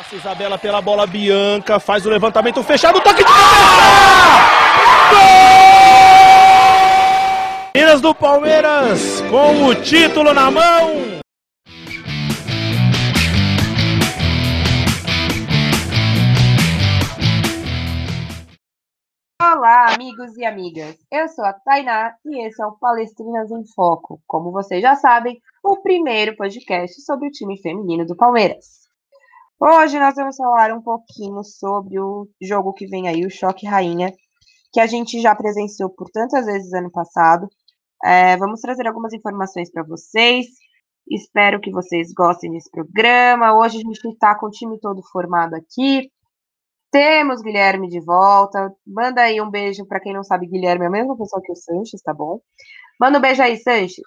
Passa Isabela pela bola, Bianca faz o levantamento fechado, toque de cabeça! Gol! Minas do Palmeiras com o título na mão. Olá, amigos e amigas. Eu sou a Tainá e esse é o Palestrinas em Foco. Como vocês já sabem, o primeiro podcast sobre o time feminino do Palmeiras. Hoje nós vamos falar um pouquinho sobre o jogo que vem aí, o Choque Rainha, que a gente já presenciou por tantas vezes ano passado. É, vamos trazer algumas informações para vocês. Espero que vocês gostem desse programa. Hoje a gente está com o time todo formado aqui. Temos Guilherme de volta. Manda aí um beijo para quem não sabe, Guilherme é a mesma pessoa que o Sanches, tá bom? Manda um beijo aí, Sanches.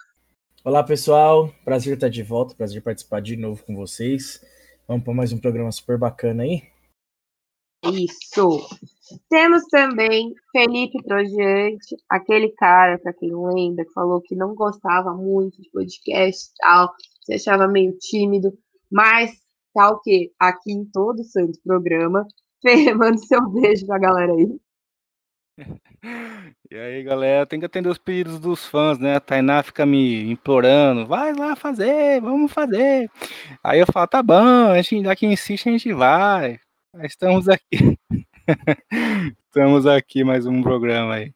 Olá, pessoal. Prazer estar de volta, prazer participar de novo com vocês. Vamos para mais um programa super bacana aí? Isso. Temos também Felipe Trojante, aquele cara, para quem lembra, que falou que não gostava muito de podcast e tal, se achava meio tímido, mas tá o quê? Aqui em todo o santo programa. Fê, manda seu beijo pra galera aí. E aí, galera, tem que atender os pedidos dos fãs, né? A Tainá fica me implorando, vai lá fazer, vamos fazer. Aí eu falo, tá bom, a gente, já que insiste, a gente vai. Estamos aqui. Estamos aqui mais um programa aí.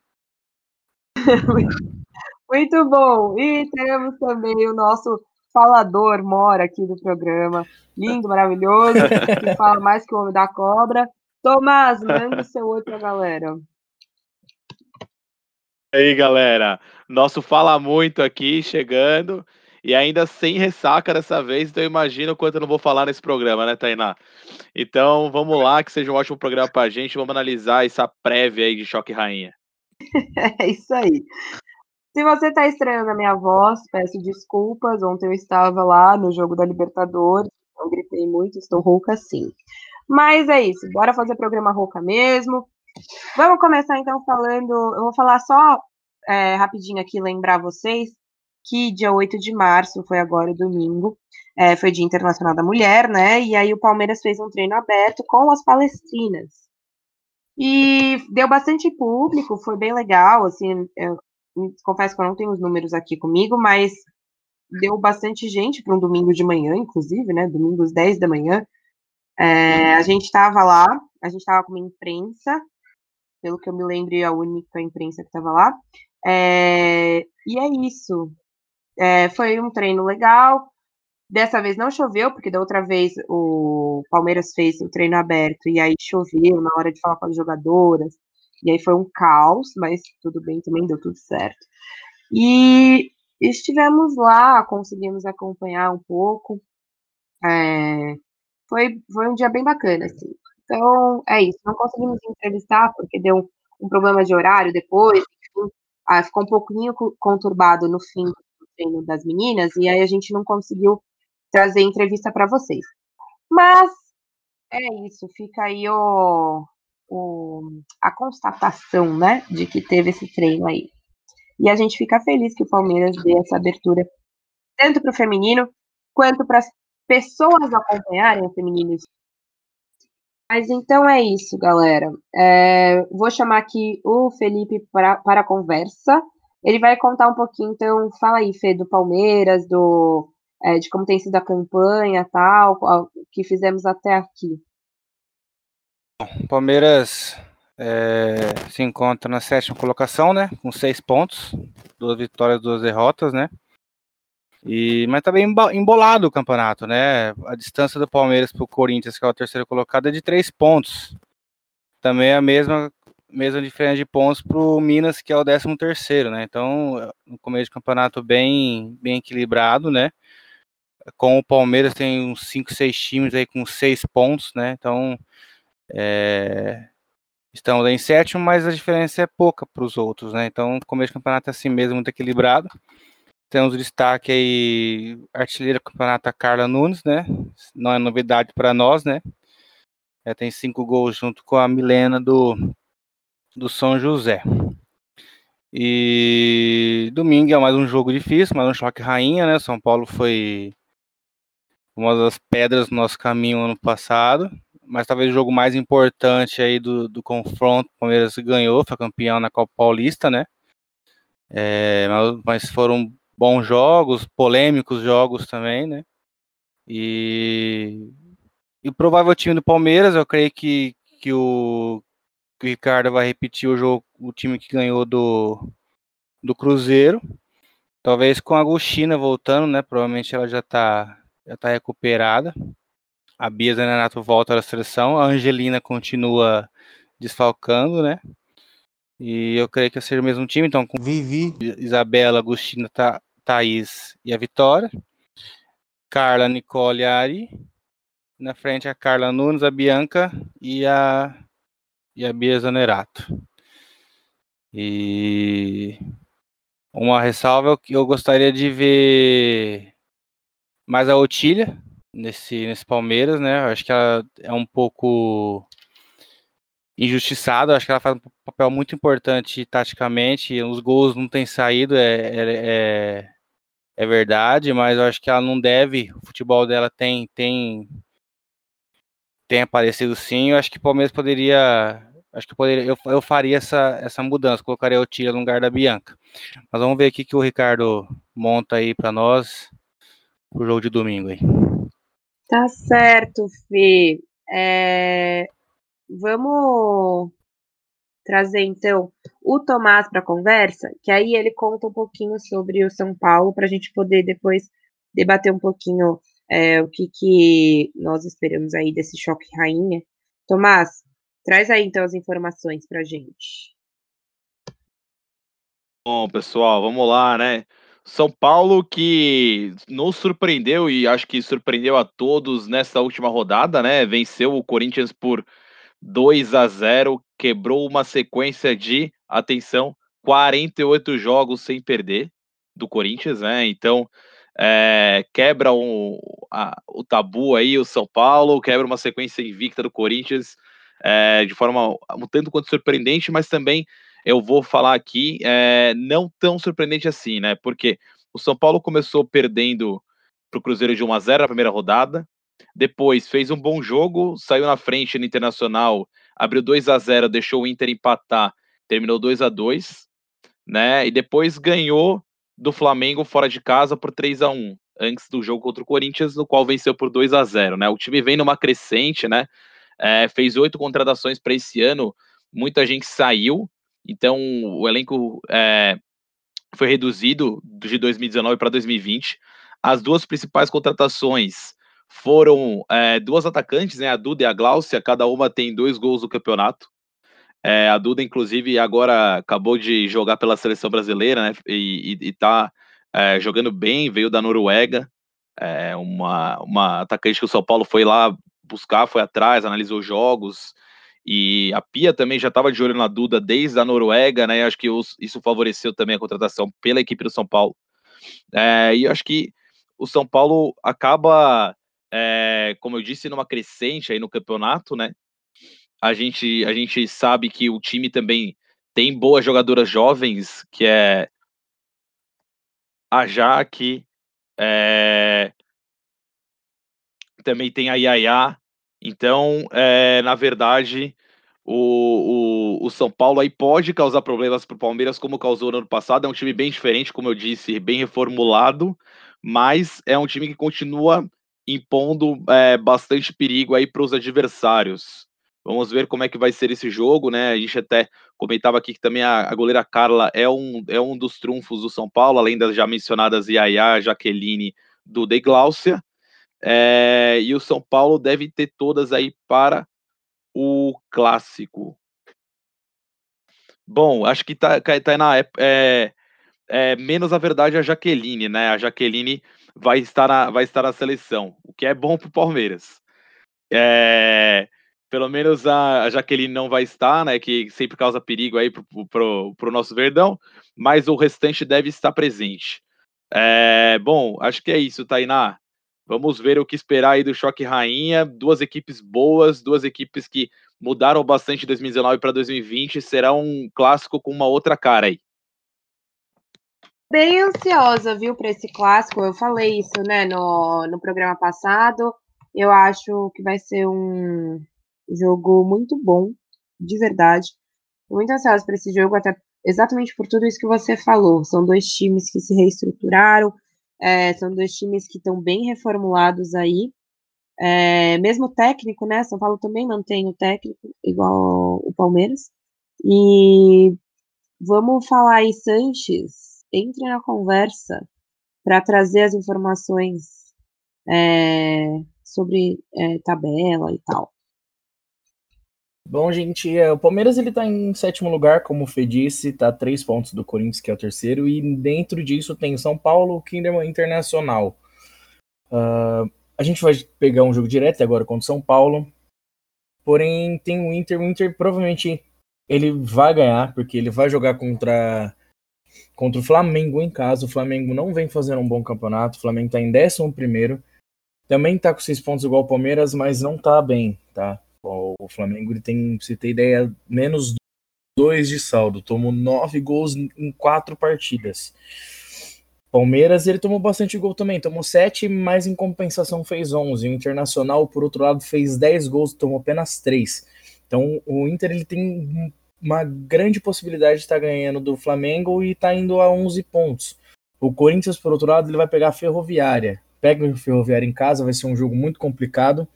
Muito bom. E temos também o nosso falador mora aqui do programa. Lindo, maravilhoso, que fala mais que o homem da cobra. Tomás, manda o seu oi pra galera. E aí, galera. Nosso Fala Muito aqui chegando. E ainda sem ressaca dessa vez, então imagina o quanto eu não vou falar nesse programa, né, Tainá? Então vamos lá, que seja um ótimo programa pra gente. Vamos analisar essa prévia aí de Choque Rainha. É isso aí. Se você tá estranhando a minha voz, peço desculpas. Ontem eu estava lá no jogo da Libertadores, eu gritei muito, estou rouca sim. Mas é isso, bora fazer programa rouca mesmo. Vamos começar então falando. Eu vou falar só é, rapidinho aqui, lembrar vocês que dia 8 de março, foi agora domingo, é, foi Dia Internacional da Mulher, né? E aí o Palmeiras fez um treino aberto com as palestrinas. E deu bastante público, foi bem legal, assim, eu, confesso que eu não tenho os números aqui comigo, mas deu bastante gente para um domingo de manhã, inclusive, né? Domingo às 10 da manhã. É, a gente estava lá, a gente estava com uma imprensa, pelo que eu me lembro, a única imprensa que estava lá. É, e é isso. É, foi um treino legal. Dessa vez não choveu, porque da outra vez o Palmeiras fez o treino aberto e aí choveu na hora de falar com as jogadoras. E aí foi um caos, mas tudo bem também, deu tudo certo. E estivemos lá, conseguimos acompanhar um pouco. É, foi, foi um dia bem bacana, assim. Então, é isso. Não conseguimos entrevistar porque deu um, problema de horário depois. Enfim, ah, ficou um pouquinho conturbado no fim do treino das meninas e aí a gente não conseguiu trazer entrevista para vocês. Mas é isso. Fica aí o, o, a constatação, né, de que teve esse treino aí. E a gente fica feliz que o Palmeiras dê essa abertura tanto para o feminino quanto para as pessoas acompanharem o feminino mas então é isso, galera. É, vou chamar aqui o Felipe para, para a conversa. Ele vai contar um pouquinho, então, fala aí, Fê, do Palmeiras, do, é, de como tem sido a campanha tal, o que fizemos até aqui. Palmeiras é, se encontra na sétima colocação, né? Com seis pontos, duas vitórias, duas derrotas, né? E, mas tá bem embolado o campeonato, né? A distância do Palmeiras para o Corinthians, que é o terceiro colocado, é de três pontos. Também é a mesma, mesma diferença de pontos para o Minas, que é o décimo terceiro, né? Então, no começo de campeonato bem, bem equilibrado, né? Com o Palmeiras tem uns 5, 6 times aí com seis pontos, né? Então, é, estamos em sétimo, mas a diferença é pouca para os outros, né? Então, começo do campeonato é assim mesmo, muito equilibrado. Temos destaque aí, artilheira do campeonato, Carla Nunes, né? Não é novidade para nós, né? Ela tem cinco gols junto com a Milena do, do São José. E domingo é mais um jogo difícil, mais um choque rainha, né? São Paulo foi uma das pedras do nosso caminho ano passado, mas talvez o jogo mais importante aí do, do confronto, o Palmeiras ganhou, foi campeão na Copa Paulista, né? É, mas foram bons jogos, polêmicos jogos também, né? E, e o provável time do Palmeiras, eu creio que, que, o, que o Ricardo vai repetir o jogo, o time que ganhou do, do Cruzeiro. Talvez com a Agostina voltando, né? Provavelmente ela já tá, já tá recuperada. A Bia Zananato volta à seleção. A Angelina continua desfalcando, né? E eu creio que seja o mesmo time, então com Vivi, Isabela, Agostina, Tha Thaís e a Vitória. Carla, Nicole e Ari. Na frente a Carla Nunes, a Bianca e a, e a Bia Zanerato. E uma ressalva é que eu gostaria de ver mais a Otília nesse, nesse Palmeiras, né? Eu acho que ela é um pouco injustiçada, acho que ela faz um papel muito importante taticamente, os gols não têm saído, é, é, é, é verdade, mas eu acho que ela não deve, o futebol dela tem tem tem aparecido sim, eu acho que o Palmeiras poderia acho que poderia, eu, eu faria essa, essa mudança, colocaria o Tira no lugar da Bianca. Mas vamos ver aqui que o Ricardo monta aí para nós o jogo de domingo aí. Tá certo, Fê. É... Vamos trazer então o Tomás para a conversa, que aí ele conta um pouquinho sobre o São Paulo para a gente poder depois debater um pouquinho é, o que, que nós esperamos aí desse choque rainha. Tomás, Traz aí então as informações para gente. Bom, pessoal, vamos lá, né? São Paulo que nos surpreendeu e acho que surpreendeu a todos nessa última rodada, né? Venceu o Corinthians por 2 a 0, quebrou uma sequência de, atenção, 48 jogos sem perder do Corinthians, né? Então, é, quebra um, a, o tabu aí, o São Paulo, quebra uma sequência invicta do Corinthians é, de forma um tanto quanto surpreendente, mas também eu vou falar aqui é, não tão surpreendente assim, né? Porque o São Paulo começou perdendo para o Cruzeiro de 1 a 0 na primeira rodada, depois fez um bom jogo, saiu na frente no Internacional, abriu 2 a 0 deixou o Inter empatar, terminou 2 a 2 né? E depois ganhou do Flamengo fora de casa por 3 a 1 antes do jogo contra o Corinthians, no qual venceu por 2 a 0 né? O time vem numa crescente, né? é, fez oito contratações para esse ano, muita gente saiu, então o elenco é, foi reduzido de 2019 para 2020. As duas principais contratações foram é, duas atacantes, né, a Duda e a Gláucia, cada uma tem dois gols no campeonato. É, a Duda, inclusive, agora acabou de jogar pela seleção brasileira, né, e, e, e tá é, jogando bem, veio da Noruega, é uma, uma atacante que o São Paulo foi lá buscar, foi atrás, analisou jogos. E a Pia também já estava de olho na Duda desde a Noruega, né? Acho que isso favoreceu também a contratação pela equipe do São Paulo. É, e acho que o São Paulo acaba, é, como eu disse, numa crescente aí no campeonato, né? A gente, a gente sabe que o time também tem boas jogadoras jovens, que é a Jaque, é, também tem a Yaya. Então, é, na verdade, o, o, o, São Paulo aí pode causar problemas para o Palmeiras, como causou no ano passado. É um time bem diferente, como eu disse, bem reformulado, mas é um time que continua impondo é, bastante perigo aí para os adversários. Vamos ver como é que vai ser esse jogo, né? A gente até comentava aqui que também a, a goleira Carla é um, é um dos trunfos do São Paulo, além das já mencionadas Yaya, Jaqueline, Duda e Gláucia. É, e o São Paulo deve ter todas aí para o clássico. Bom, acho que tá, tá na é, é, menos a verdade a Jaqueline, né? A Jaqueline vai estar na, vai estar na seleção, o que é bom para o Palmeiras. É, pelo menos a, Jaqueline não vai estar, né? Que sempre causa perigo aí para o nosso Verdão, mas o restante deve estar presente. É, bom, acho que é isso, Tainá. Vamos ver o que esperar aí do Choque Rainha. Duas equipes boas, duas equipes que mudaram bastante de 2019 para 2020. Será um clássico com uma outra cara aí. Bem ansiosa, viu, para esse clássico. Eu falei isso, né, no, no programa passado. Eu acho que vai ser um jogo muito bom, de verdade. Muito ansiosa para esse jogo, até exatamente por tudo isso que você falou. São dois times que se reestruturaram, é, são dois times que estão bem reformulados aí. É, mesmo técnico, né? São Paulo também mantém o técnico, igual o Palmeiras. E vamos falar aí, Sanches, entre na conversa para trazer as informações é, sobre é, tabela e tal. Bom, gente, é, o Palmeiras ele tá em sétimo lugar, como o Fê disse, tá três pontos do Corinthians, que é o terceiro, e dentro disso tem São Paulo, Kinderman Internacional. Uh, a gente vai pegar um jogo direto agora contra São Paulo, porém tem o Inter, o Inter provavelmente ele vai ganhar, porque ele vai jogar contra, contra o Flamengo em casa, o Flamengo não vem fazendo um bom campeonato, o Flamengo tá em décimo primeiro, também tá com seis pontos igual o Palmeiras, mas não tá bem, tá? O Flamengo ele tem, você ter ideia, menos dois de saldo. Tomou nove gols em quatro partidas. Palmeiras ele tomou bastante gol também, tomou sete, mas em compensação fez onze. O Internacional, por outro lado, fez dez gols, tomou apenas três. Então o Inter ele tem uma grande possibilidade de estar ganhando do Flamengo e está indo a 11 pontos. O Corinthians, por outro lado, ele vai pegar a Ferroviária. Pega o Ferroviária em casa, vai ser um jogo muito complicado.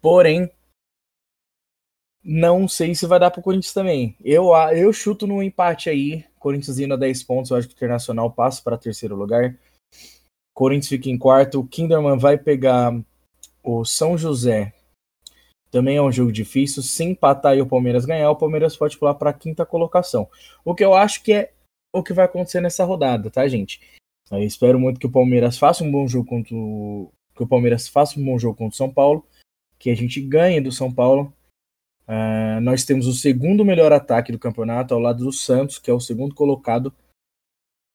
Porém, não sei se vai dar para o Corinthians também. Eu, eu chuto no empate aí. Corinthians indo a 10 pontos. Eu acho que o Internacional passa para terceiro lugar. Corinthians fica em quarto. O Kinderman vai pegar o São José. Também é um jogo difícil. Se empatar e o Palmeiras ganhar, o Palmeiras pode pular para a quinta colocação. O que eu acho que é o que vai acontecer nessa rodada, tá, gente? Eu espero muito que o Palmeiras faça um bom jogo contra o... que o Palmeiras faça um bom jogo contra o São Paulo, que a gente ganhe do São Paulo Uh, nós temos o segundo melhor ataque do campeonato ao lado do Santos, que é o segundo colocado.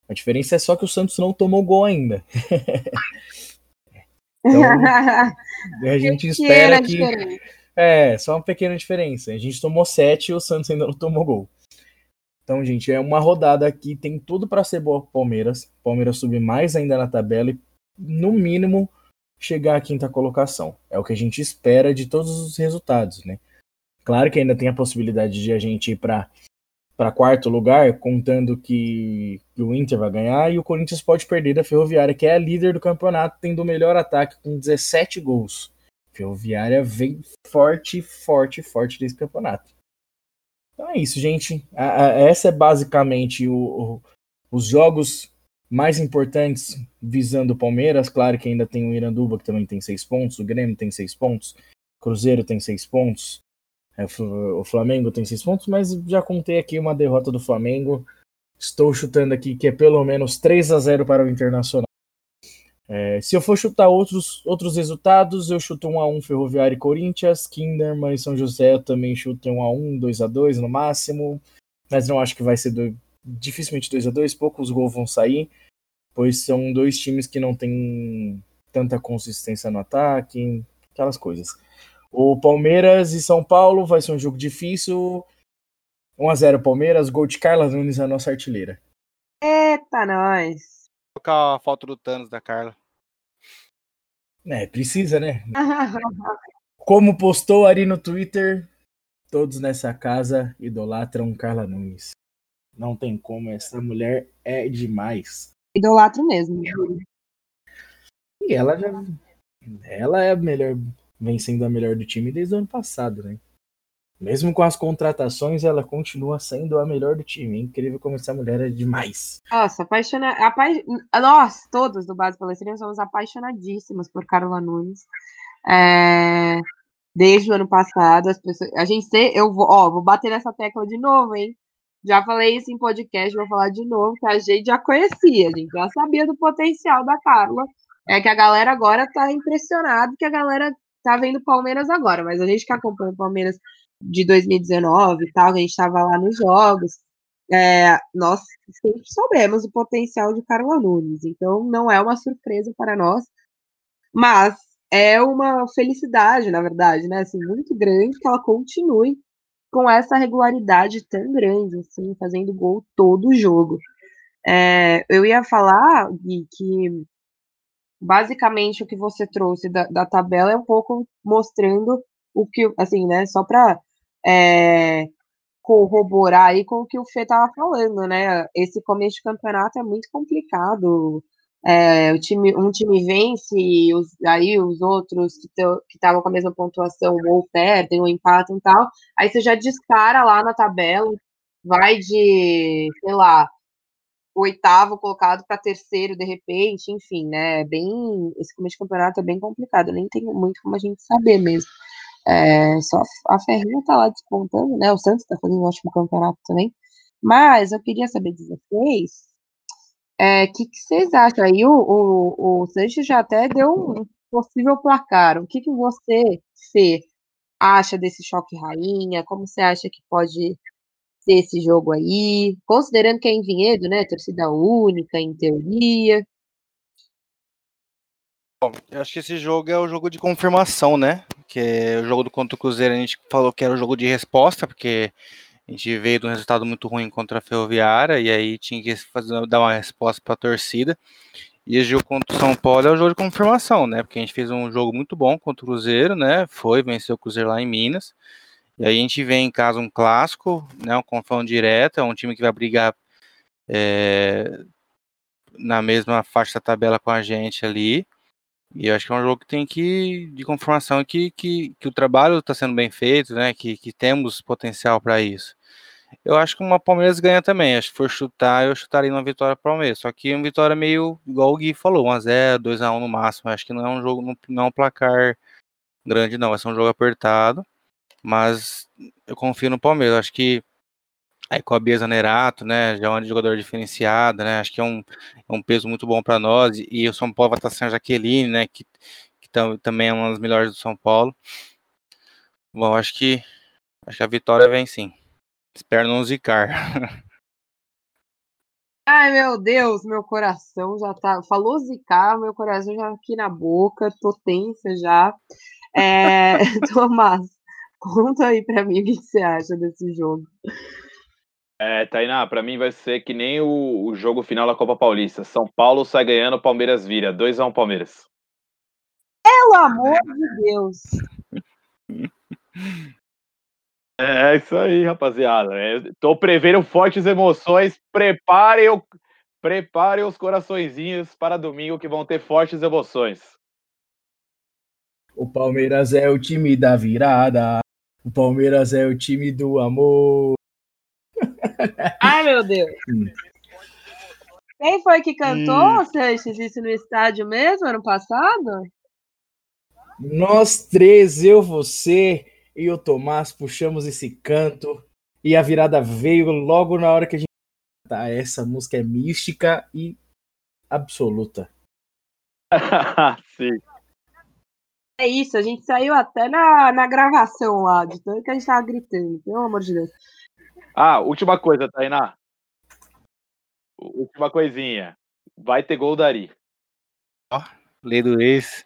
A diferença é só que o Santos não tomou gol ainda. então, a gente espera que. É, só uma pequena diferença. A gente tomou sete e o Santos ainda não tomou gol. Então, gente, é uma rodada aqui, tem tudo para ser boa pro Palmeiras. Palmeiras subir mais ainda na tabela e, no mínimo, chegar à quinta colocação. É o que a gente espera de todos os resultados, né? Claro que ainda tem a possibilidade de a gente ir para para quarto lugar, contando que, que, o Inter vai ganhar e o Corinthians pode perder da Ferroviária, que é a líder do campeonato, tendo o melhor ataque com 17 gols. Ferroviária vem forte, forte, forte desse campeonato. Então é isso, gente. A, a, essa é basicamente o, o, os jogos mais importantes visando o Palmeiras. Claro que ainda tem o Iranduba, que também tem seis pontos, o Grêmio tem seis pontos, Cruzeiro tem seis pontos, o Flamengo tem seis pontos, mas já contei aqui uma derrota do Flamengo. Estou chutando aqui que é pelo menos 3 a 0 para o Internacional. É, se eu for chutar outros, outros resultados, eu chuto 1x1 Ferroviário e Corinthians, Kinderman e São José eu também chuto 1x1, 2x2 no máximo, mas não acho que vai ser do, dificilmente 2x2, poucos gols vão sair, pois são dois times que não têm tanta consistência no ataque, aquelas coisas. O Palmeiras e São Paulo vai ser um jogo difícil. 1x0 Palmeiras, gol de Carla Nunes, a nossa artilheira. Eita, nós! Vou colocar a foto do Thanos da Carla. É, precisa, né? Como postou ali no Twitter, todos nessa casa idolatram Carla Nunes. Não tem como, essa mulher é demais. Idolatro mesmo. E ela já. Ela é a melhor vem sendo a melhor do time desde o ano passado, né? Mesmo com as contratações, ela continua sendo a melhor do time. É incrível como essa mulher é demais. Nossa, apaixonada. Apa... Nós, todos do Base Palestrina, somos apaixonadíssimas por Carla Nunes. É... Desde o ano passado, as pessoas. A gente tem. Eu vou, ó, vou bater nessa tecla de novo, hein? Já falei isso em podcast, vou falar de novo, que a gente já conhecia, a gente já sabia do potencial da Carla. É que a galera agora tá impressionada que a galera tá vendo Palmeiras agora, mas a gente que acompanha o Palmeiras de 2019 e tal, a gente estava lá nos jogos, é, nós sempre soubemos o potencial de Carla Nunes, então não é uma surpresa para nós, mas é uma felicidade, na verdade, né, assim, muito grande que ela continue com essa regularidade tão grande, assim, fazendo gol todo o jogo. É, eu ia falar, Gui, que basicamente o que você trouxe da, da, tabela é um pouco mostrando o que, assim, né, só para é, corroborar aí com o que o Fê estava falando, né? Esse começo de campeonato é muito complicado. É, o time, um time vence, e os, aí os outros que estavam com a mesma pontuação ou perdem ou empatam e tal. Aí você já dispara lá na tabela, vai de, sei lá, oitavo colocado para terceiro de repente, enfim, né? Bem, esse começo de campeonato é bem complicado, nem tem muito como a gente saber mesmo. É, só a Ferrinha tá lá despontando, né? O Santos tá fazendo um ótimo campeonato também. Mas eu queria saber de vocês o é, que, que, vocês acham? Aí o, o, o Sanches já até deu um possível placar. O que, que você, Fê, acha desse choque rainha? Como você acha que pode ser esse jogo aí? Considerando que é em Vinhedo, né? Torcida única, em teoria. Bom, eu acho que esse jogo é o jogo de confirmação, né? Que é o jogo do contra o Cruzeiro, a gente falou que era o jogo de resposta, porque a gente veio de um resultado muito ruim contra a Ferroviária e aí tinha que fazer, dar uma resposta para a torcida. E esse jogo contra o São Paulo é o jogo de confirmação, né? Porque a gente fez um jogo muito bom contra o Cruzeiro, né? Foi, venceu o Cruzeiro lá em Minas. E aí a gente vem em casa um clássico, né? Um confronto direto, é um time que vai brigar é, na mesma faixa da tabela com a gente ali. E eu acho que é um jogo que tem que, de confirmação, que, que, que o trabalho está sendo bem feito, né? Que, que temos potencial para isso. Eu acho que uma Palmeiras ganha também. Acho que for chutar, eu chutaria uma vitória para o Palmeiras. Só que uma vitória meio, igual o Gui falou, 1x0, 2x1 no máximo. Acho que não é um jogo, não é um placar grande, não. Vai ser um jogo apertado. Mas eu confio no Palmeiras. Acho que Aí com a Bia Zanerato, né, já é um jogador diferenciado, né, acho que é um, é um peso muito bom para nós, e o São Paulo vai estar sem a Jaqueline, né, que, que tam, também é uma das melhores do São Paulo. Bom, acho que, acho que a vitória vem sim. Espero não zicar. Ai, meu Deus, meu coração já tá. Falou zicar, meu coração já aqui na boca, tô tensa já. É... Tomás, conta aí pra mim o que você acha desse jogo. É, Tainá, pra mim vai ser que nem o, o jogo final da Copa Paulista. São Paulo sai ganhando, Palmeiras vira. 2x1 um, Palmeiras. Pelo amor de Deus! É, é isso aí, rapaziada. É, tô prevendo fortes emoções. Preparem, o, preparem os coraçõezinhos para domingo que vão ter fortes emoções. O Palmeiras é o time da virada. O Palmeiras é o time do amor. Ai, meu Deus. Quem foi que cantou, Sanches, isso no estádio mesmo, ano passado? Nós três, eu, você e o Tomás, puxamos esse canto e a virada veio logo na hora que a gente. Tá, essa música é mística e absoluta. Sim. É isso, a gente saiu até na, na gravação lá, de tanto que a gente tava gritando, pelo amor de Deus. Ah, última coisa, Tainá. Última coisinha. Vai ter gol Dari. Ó, lei do ex.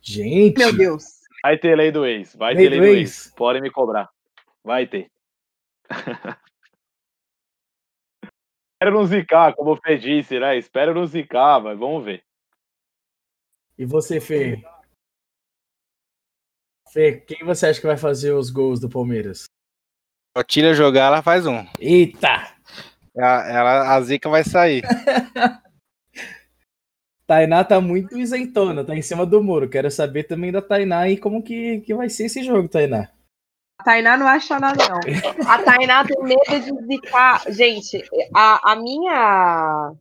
Gente. Meu Deus. Vai ter lei do ex. Vai lei ter lei do, do ex. ex. Podem me cobrar. Vai ter. Espero não zicar, como o Fê disse, né? Espero não zicar, mas vamos ver. E você, Fê? Fê, quem você acha que vai fazer os gols do Palmeiras? A Tília jogar, ela faz um. Eita! Ela, ela, a zica vai sair. Tainá tá muito isentona, tá em cima do muro. Quero saber também da Tainá e como que, que vai ser esse jogo, Tainá. A Tainá não acha nada, não. A Tainá tem medo de zicar. Gente, a, a minha.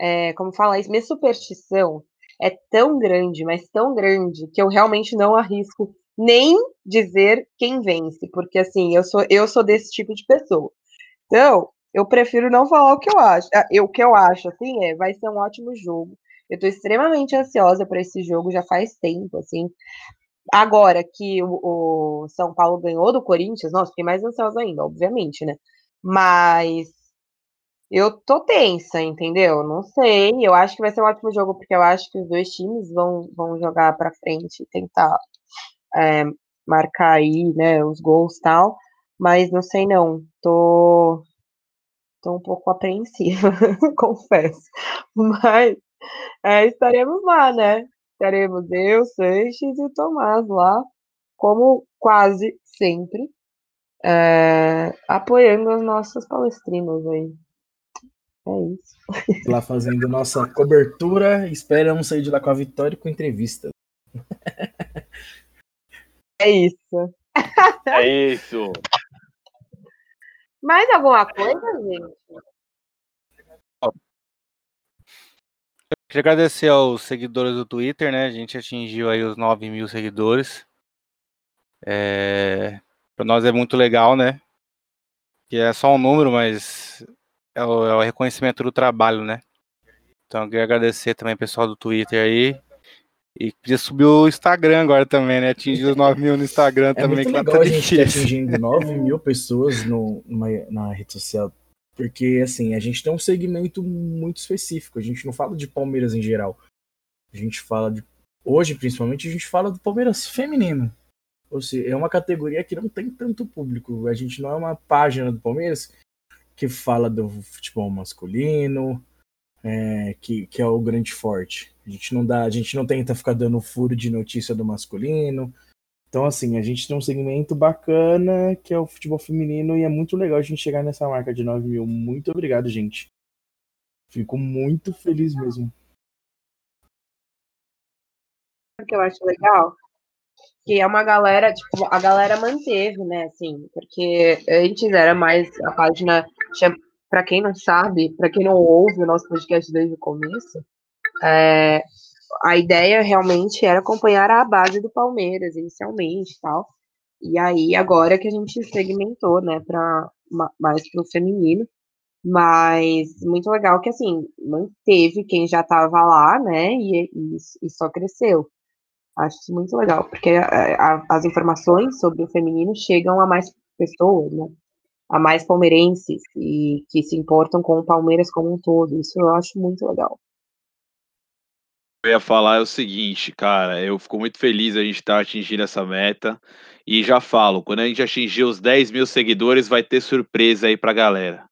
É, como falar isso? Minha superstição é tão grande, mas tão grande, que eu realmente não arrisco nem dizer quem vence, porque assim, eu sou eu sou desse tipo de pessoa. Então, eu prefiro não falar o que eu acho. Ah, eu, o que eu acho, assim, é, vai ser um ótimo jogo. Eu tô extremamente ansiosa para esse jogo já faz tempo, assim. Agora que o, o, São Paulo ganhou do Corinthians, nossa, fiquei mais ansiosa ainda, obviamente, né? Mas eu tô tensa, entendeu? Não sei. Eu acho que vai ser um ótimo jogo, porque eu acho que os dois times vão, vão jogar para frente e tentar é, marcar aí, né, os gols e tal, mas não sei não, tô, Estou um pouco apreensiva, confesso. Mas é, estaremos lá, né? Estaremos eu, Sanches e o Tomás lá, como quase sempre, é, apoiando as nossas palestrinas aí. É isso. Lá fazendo nossa cobertura, esperamos sair de lá com a vitória e com entrevista. É isso. É isso. Mais alguma coisa, gente? Queria agradecer aos seguidores do Twitter, né? A gente atingiu aí os 9 mil seguidores. É... Para nós é muito legal, né? Que é só um número, mas é o, é o reconhecimento do trabalho, né? Então eu queria agradecer também o pessoal do Twitter aí. E podia subir o Instagram agora também, né? Atingir os 9 mil no Instagram É também, muito que lá legal tá a gente difícil. atingindo 9 mil pessoas no, numa, na rede social. Porque, assim, a gente tem um segmento muito específico. A gente não fala de Palmeiras em geral. A gente fala de. Hoje, principalmente, a gente fala do Palmeiras feminino. Ou seja, é uma categoria que não tem tanto público. A gente não é uma página do Palmeiras que fala do futebol masculino, é, que, que é o grande forte. A gente não dá, a gente não tenta ficar dando furo de notícia do masculino. Então, assim, a gente tem um segmento bacana que é o futebol feminino e é muito legal a gente chegar nessa marca de 9 mil. Muito obrigado, gente. Fico muito feliz mesmo. O que eu acho legal que é uma galera, tipo, a galera manteve, né, assim, porque antes era mais a página, para quem não sabe, para quem não ouve o nosso podcast desde o começo, é, a ideia realmente era acompanhar a base do Palmeiras inicialmente e tal. E aí agora que a gente segmentou, né, para mais pro feminino, mas muito legal que assim manteve quem já estava lá, né, e, e, e só cresceu. Acho isso muito legal, porque a, a, as informações sobre o feminino chegam a mais pessoas, né? A mais palmeirenses e que se importam com o Palmeiras como um todo. Isso eu acho muito legal. Eu ia falar é o seguinte, cara, eu fico muito feliz a gente estar tá atingindo essa meta. E já falo, quando a gente atingir os 10 mil seguidores, vai ter surpresa aí pra galera.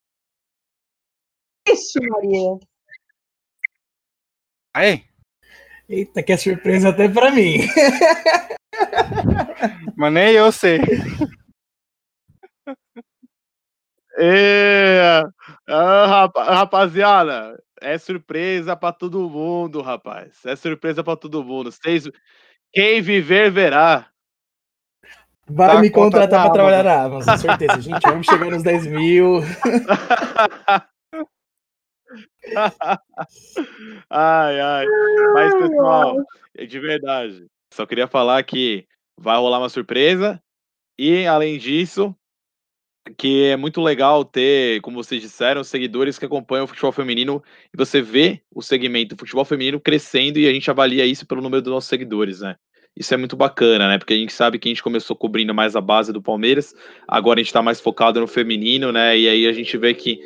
Ixi, Maria. Aí? Eita, que é surpresa até pra mim. Mas nem eu sei. É, ah, rapaziada, é surpresa pra todo mundo, rapaz. É surpresa pra todo mundo. Vocês, quem viver, verá. Vai tá me contratar pra trabalhar na Amazon, com certeza. Gente, vamos chegar nos 10 mil. ai, ai. Mas, pessoal, de verdade, só queria falar que vai rolar uma surpresa. E, além disso, que é muito legal ter, como vocês disseram, seguidores que acompanham o futebol feminino e você vê o segmento do futebol feminino crescendo e a gente avalia isso pelo número dos nossos seguidores, né? Isso é muito bacana, né? Porque a gente sabe que a gente começou cobrindo mais a base do Palmeiras, agora a gente tá mais focado no feminino, né? E aí a gente vê que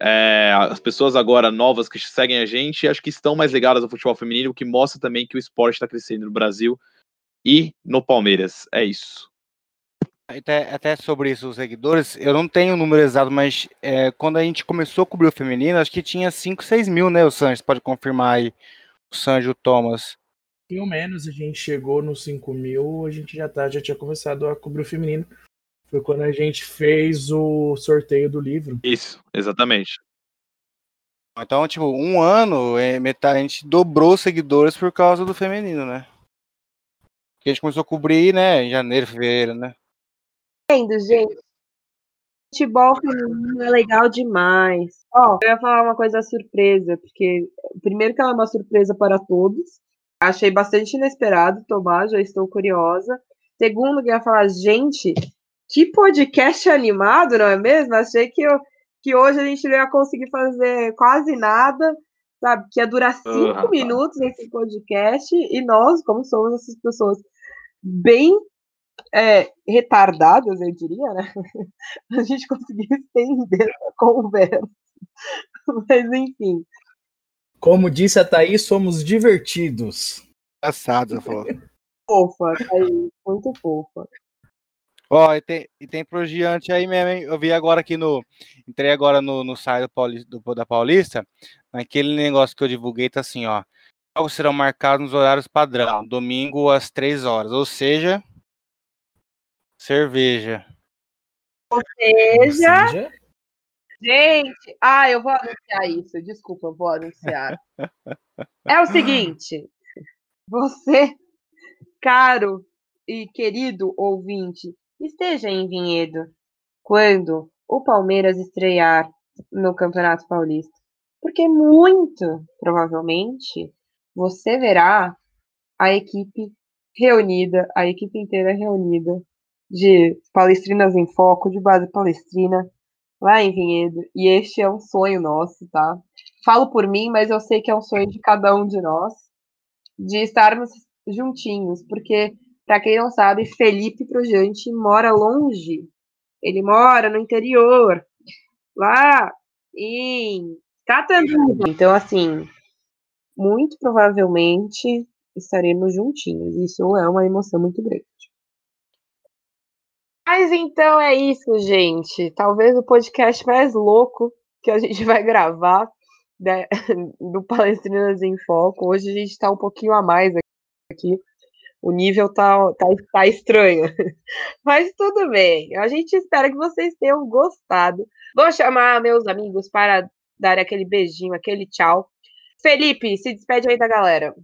é, as pessoas agora novas que seguem a gente, acho que estão mais ligadas ao futebol feminino, o que mostra também que o esporte está crescendo no Brasil e no Palmeiras. É isso. Até, até sobre isso, os seguidores, eu não tenho o número exato, mas é, quando a gente começou a cobrir o feminino, acho que tinha 5, 6 mil, né, o Sanji? Pode confirmar aí, o Sanji e o Thomas. Pelo menos a gente chegou nos 5 mil, a gente já, tá, já tinha começado a cobrir o feminino. Foi quando a gente fez o sorteio do livro. Isso, exatamente. Então, tipo, um ano, é, metade, a gente dobrou os seguidores por causa do feminino, né? Que a gente começou a cobrir, né, em janeiro, fevereiro, né? Entendo, gente. Futebol feminino é legal demais. Ó, eu ia falar uma coisa surpresa, porque primeiro que ela é uma surpresa para todos. Achei bastante inesperado tomar, já estou curiosa. Segundo, que eu ia falar, gente, que podcast animado, não é mesmo? Achei que, eu, que hoje a gente não ia conseguir fazer quase nada, sabe? Que ia durar cinco uhum. minutos esse podcast, e nós, como somos essas pessoas bem é, retardadas, eu diria, né? A gente conseguiu estender a conversa. Mas, enfim. Como disse a Thaís, somos divertidos. Engraçado, falou. Fofa, Thaís, muito fofa. Ó, e tem, e tem pro Giante aí mesmo, hein? Eu vi agora aqui no. Entrei agora no, no site do Paulista, do, da Paulista. Naquele negócio que eu divulguei, tá assim, ó. Jogos serão marcados nos horários padrão, domingo às 3 horas. Ou seja, cerveja. Ou seja, gente, ah, eu vou anunciar isso. Desculpa, eu vou anunciar. é o seguinte, você, caro e querido ouvinte, esteja em Vinhedo quando o Palmeiras estrear no Campeonato Paulista. Porque muito provavelmente você verá a equipe reunida, a equipe inteira reunida de palestrinas em foco, de base palestrina, lá em Vinhedo. E este é um sonho nosso, tá? Falo por mim, mas eu sei que é um sonho de cada um de nós, de estarmos juntinhos, porque, para quem não sabe, Felipe Projante mora longe. Ele mora no interior, lá em Catanduva. Então, assim, muito provavelmente estaremos juntinhos. Isso é uma emoção muito grande. Mas então é isso, gente. Talvez o podcast mais louco que a gente vai gravar né, do Palestrinas em Foco. Hoje a gente está um pouquinho a mais aqui. O nível tá, tá, tá estranho. Mas tudo bem. A gente espera que vocês tenham gostado. Vou chamar meus amigos para dar aquele beijinho, aquele tchau. Felipe, se despede aí da galera.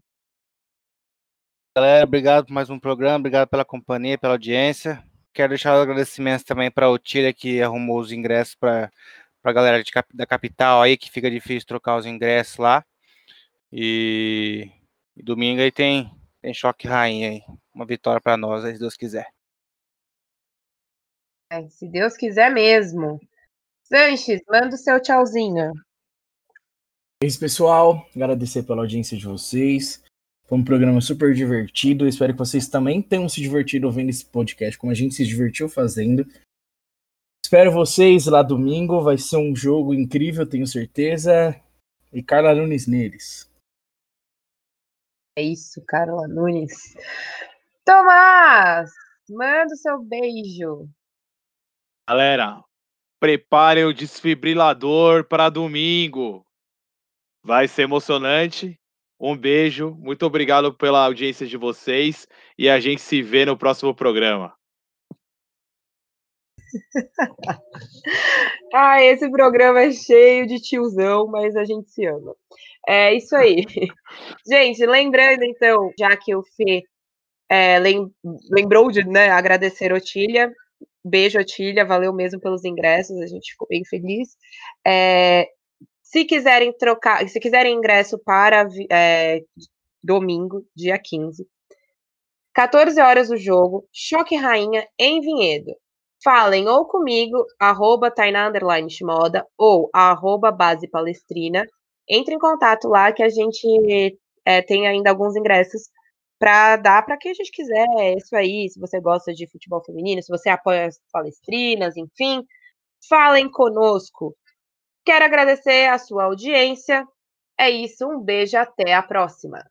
Galera, obrigado por mais um programa, obrigado pela companhia, pela audiência. Quero deixar agradecimentos também para o Tira que arrumou os ingressos para a galera de, da capital aí, que fica difícil trocar os ingressos lá. E, e domingo aí tem, tem choque rainha aí. Uma vitória para nós, se Deus quiser. É, se Deus quiser mesmo. Sanches, manda o seu tchauzinho. É isso, pessoal. Agradecer pela audiência de vocês. Foi um programa super divertido. Espero que vocês também tenham se divertido ouvindo esse podcast, como a gente se divertiu fazendo. Espero vocês lá domingo. Vai ser um jogo incrível, tenho certeza. E Carla Nunes neles. É isso, Carla Nunes. Tomás, manda o seu beijo. Galera, preparem o desfibrilador para domingo. Vai ser emocionante. Um beijo, muito obrigado pela audiência de vocês e a gente se vê no próximo programa. ah, esse programa é cheio de tiozão, mas a gente se ama. É isso aí. gente, lembrando então, já que o Fê é, lembrou de né, agradecer Otília, beijo Otília, valeu mesmo pelos ingressos, a gente ficou bem feliz. É, se quiserem trocar, se quiserem ingresso para é, domingo, dia 15, 14 horas o jogo, Choque Rainha em Vinhedo. Falem ou comigo, arroba Tainá Underline ou arroba Base Palestrina. Entre em contato lá que a gente é, tem ainda alguns ingressos para dar para quem a gente quiser. É isso aí, se você gosta de futebol feminino, se você apoia as palestrinas, enfim, falem conosco. Quero agradecer a sua audiência. É isso, um beijo, até a próxima.